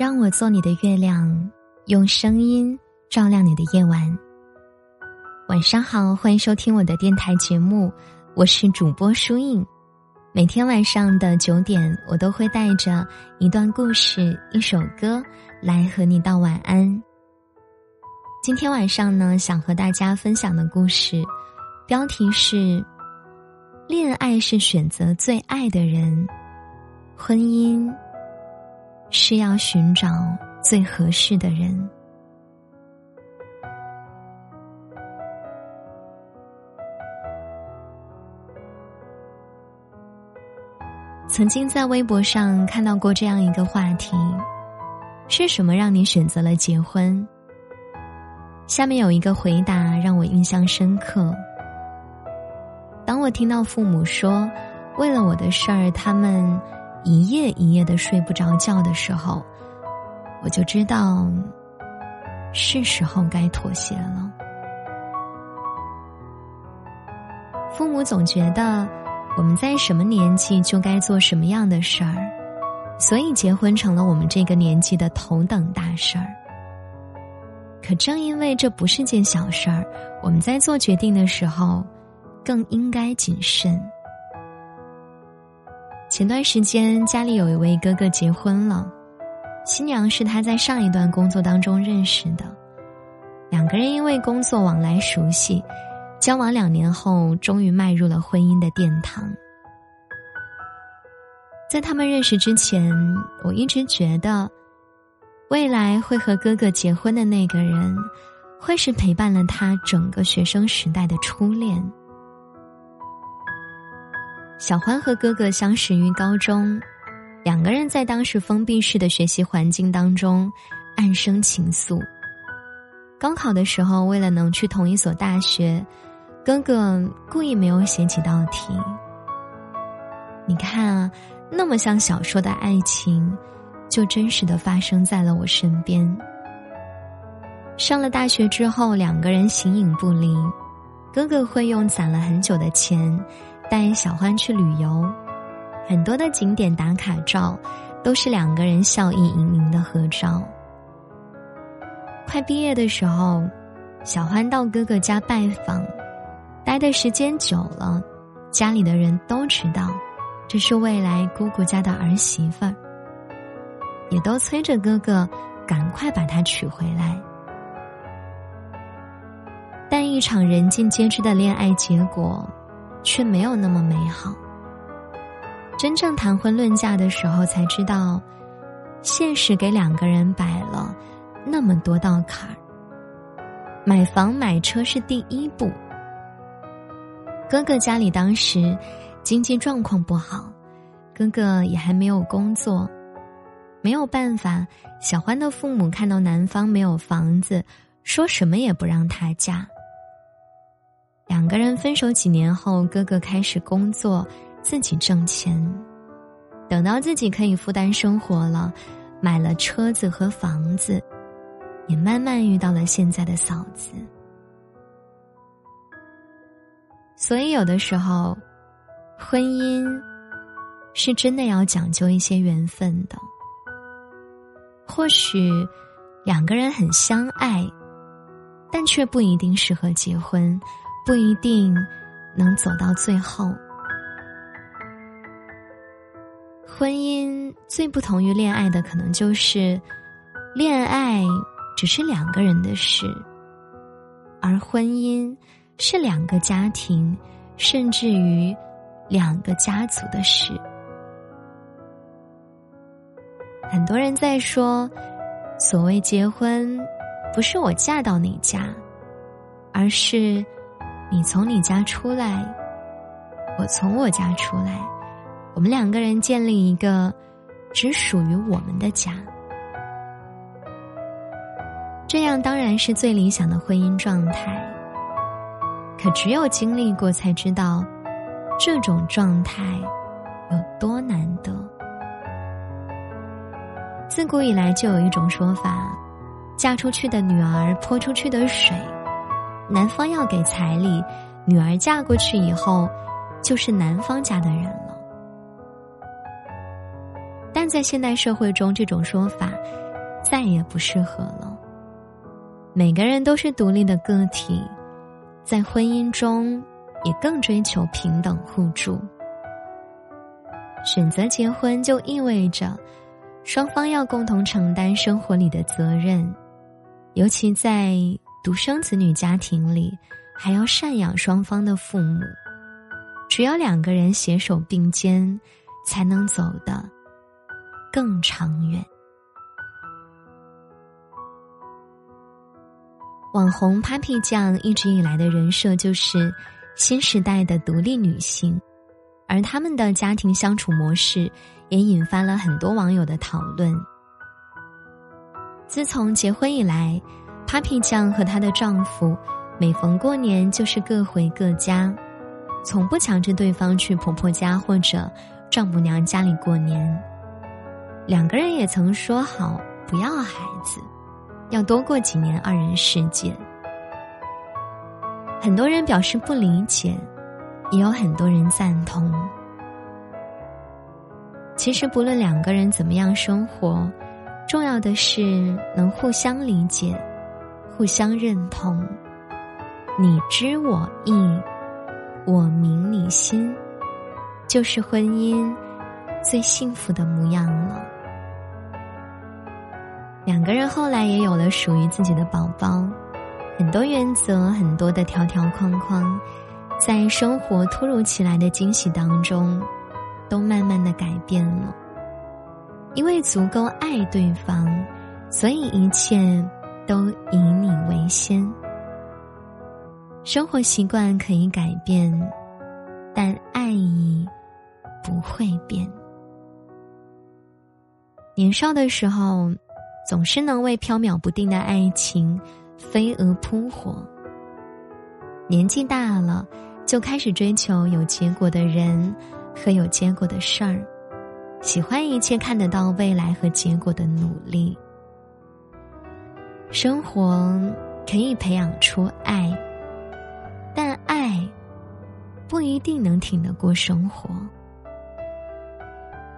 让我做你的月亮，用声音照亮你的夜晚。晚上好，欢迎收听我的电台节目，我是主播舒印。每天晚上的九点，我都会带着一段故事、一首歌来和你道晚安。今天晚上呢，想和大家分享的故事，标题是：恋爱是选择最爱的人，婚姻。是要寻找最合适的人。曾经在微博上看到过这样一个话题：是什么让你选择了结婚？下面有一个回答让我印象深刻。当我听到父母说，为了我的事儿，他们。一夜一夜的睡不着觉的时候，我就知道是时候该妥协了。父母总觉得我们在什么年纪就该做什么样的事儿，所以结婚成了我们这个年纪的头等大事儿。可正因为这不是件小事儿，我们在做决定的时候更应该谨慎。前段时间，家里有一位哥哥结婚了，新娘是他在上一段工作当中认识的，两个人因为工作往来熟悉，交往两年后，终于迈入了婚姻的殿堂。在他们认识之前，我一直觉得，未来会和哥哥结婚的那个人，会是陪伴了他整个学生时代的初恋。小欢和哥哥相识于高中，两个人在当时封闭式的学习环境当中暗生情愫。高考的时候，为了能去同一所大学，哥哥故意没有写几道题。你看啊，那么像小说的爱情，就真实的发生在了我身边。上了大学之后，两个人形影不离，哥哥会用攒了很久的钱。带小欢去旅游，很多的景点打卡照都是两个人笑意盈盈的合照。快毕业的时候，小欢到哥哥家拜访，待的时间久了，家里的人都知道这是未来姑姑家的儿媳妇儿，也都催着哥哥赶快把她娶回来。但一场人尽皆知的恋爱结果。却没有那么美好。真正谈婚论嫁的时候，才知道，现实给两个人摆了那么多道坎儿。买房买车是第一步。哥哥家里当时经济状况不好，哥哥也还没有工作，没有办法。小欢的父母看到男方没有房子，说什么也不让他嫁。两个人分手几年后，哥哥开始工作，自己挣钱。等到自己可以负担生活了，买了车子和房子，也慢慢遇到了现在的嫂子。所以，有的时候，婚姻是真的要讲究一些缘分的。或许两个人很相爱，但却不一定适合结婚。不一定能走到最后。婚姻最不同于恋爱的，可能就是恋爱只是两个人的事，而婚姻是两个家庭，甚至于两个家族的事。很多人在说，所谓结婚，不是我嫁到你家，而是。你从你家出来，我从我家出来，我们两个人建立一个只属于我们的家，这样当然是最理想的婚姻状态。可只有经历过，才知道这种状态有多难得。自古以来就有一种说法：嫁出去的女儿泼出去的水。男方要给彩礼，女儿嫁过去以后，就是男方家的人了。但在现代社会中，这种说法再也不适合了。每个人都是独立的个体，在婚姻中也更追求平等互助。选择结婚就意味着双方要共同承担生活里的责任，尤其在独生子女家庭里，还要赡养双方的父母。只有两个人携手并肩，才能走得更长远。网红 Papi 酱一直以来的人设就是新时代的独立女性，而他们的家庭相处模式也引发了很多网友的讨论。自从结婚以来，Papi 酱和她的丈夫每逢过年就是各回各家，从不强制对方去婆婆家或者丈母娘家里过年。两个人也曾说好不要孩子。要多过几年二人世界，很多人表示不理解，也有很多人赞同。其实，不论两个人怎么样生活，重要的是能互相理解、互相认同。你知我意，我明你心，就是婚姻最幸福的模样了。两个人后来也有了属于自己的宝宝，很多原则，很多的条条框框，在生活突如其来的惊喜当中，都慢慢的改变了。因为足够爱对方，所以一切都以你为先。生活习惯可以改变，但爱意不会变。年少的时候。总是能为飘渺不定的爱情飞蛾扑火。年纪大了，就开始追求有结果的人和有结果的事儿，喜欢一切看得到未来和结果的努力。生活可以培养出爱，但爱不一定能挺得过生活。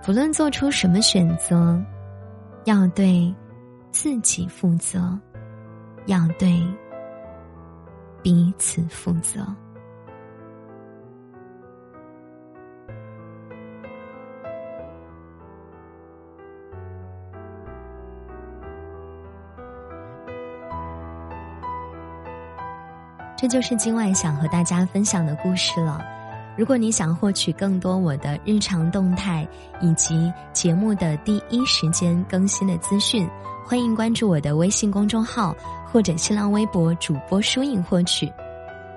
不论做出什么选择，要对。自己负责，要对彼此负责。这就是今晚想和大家分享的故事了。如果你想获取更多我的日常动态以及节目的第一时间更新的资讯，欢迎关注我的微信公众号或者新浪微博主播书影获取。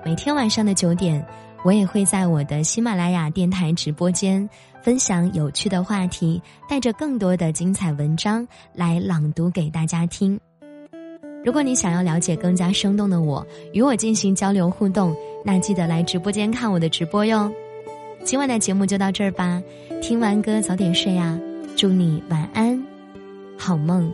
每天晚上的九点，我也会在我的喜马拉雅电台直播间分享有趣的话题，带着更多的精彩文章来朗读给大家听。如果你想要了解更加生动的我，与我进行交流互动，那记得来直播间看我的直播哟。今晚的节目就到这儿吧，听完歌早点睡啊，祝你晚安，好梦。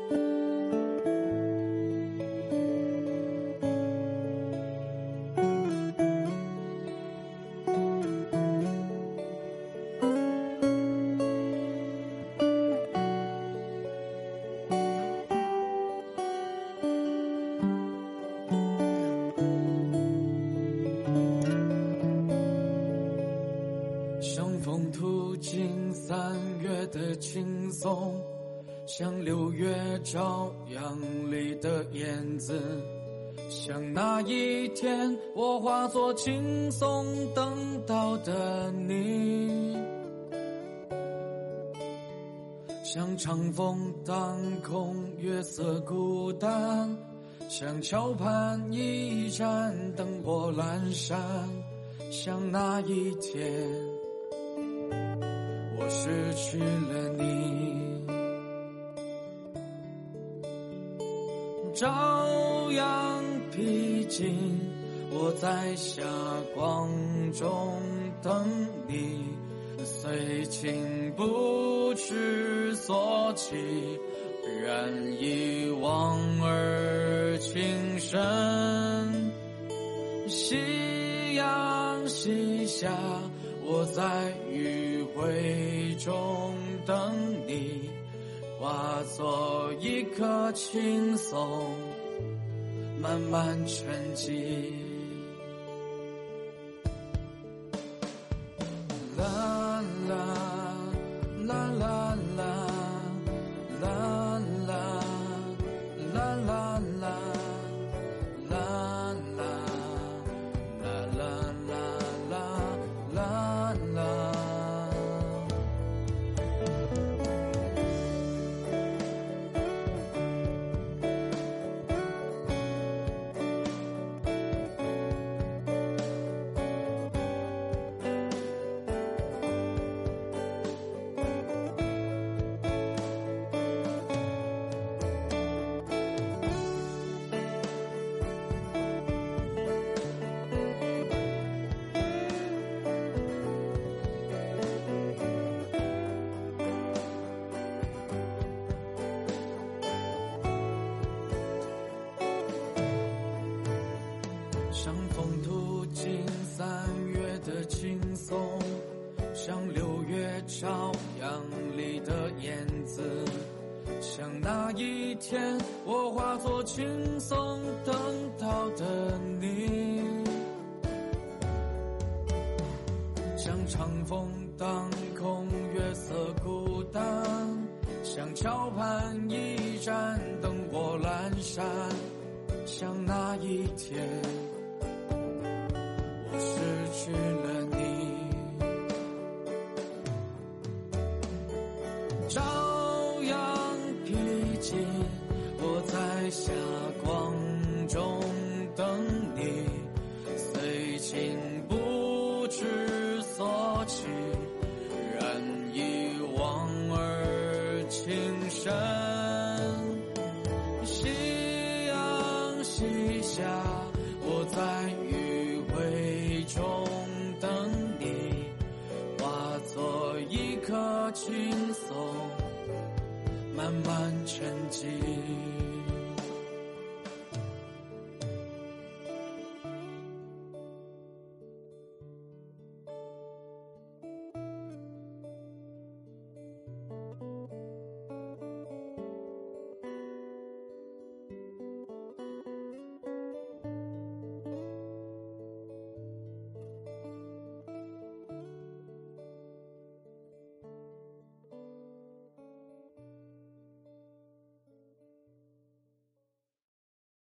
松，像六月朝阳里的燕子，像那一天我化作轻松等到的你，像长风当空月色孤单，像桥畔一盏灯火阑珊，像那一天。我失去了你，朝阳披荆，我在霞光中等你，虽情不知所起，然一往而情深。夕阳西下，我在。余晖中等你，化作一颗轻松，慢慢沉寂。里的燕子，像那一天我化作轻松等到的你，像长风当空月色孤单，像桥畔一盏灯火阑珊，像那一天。我失去轻松，慢慢沉寂。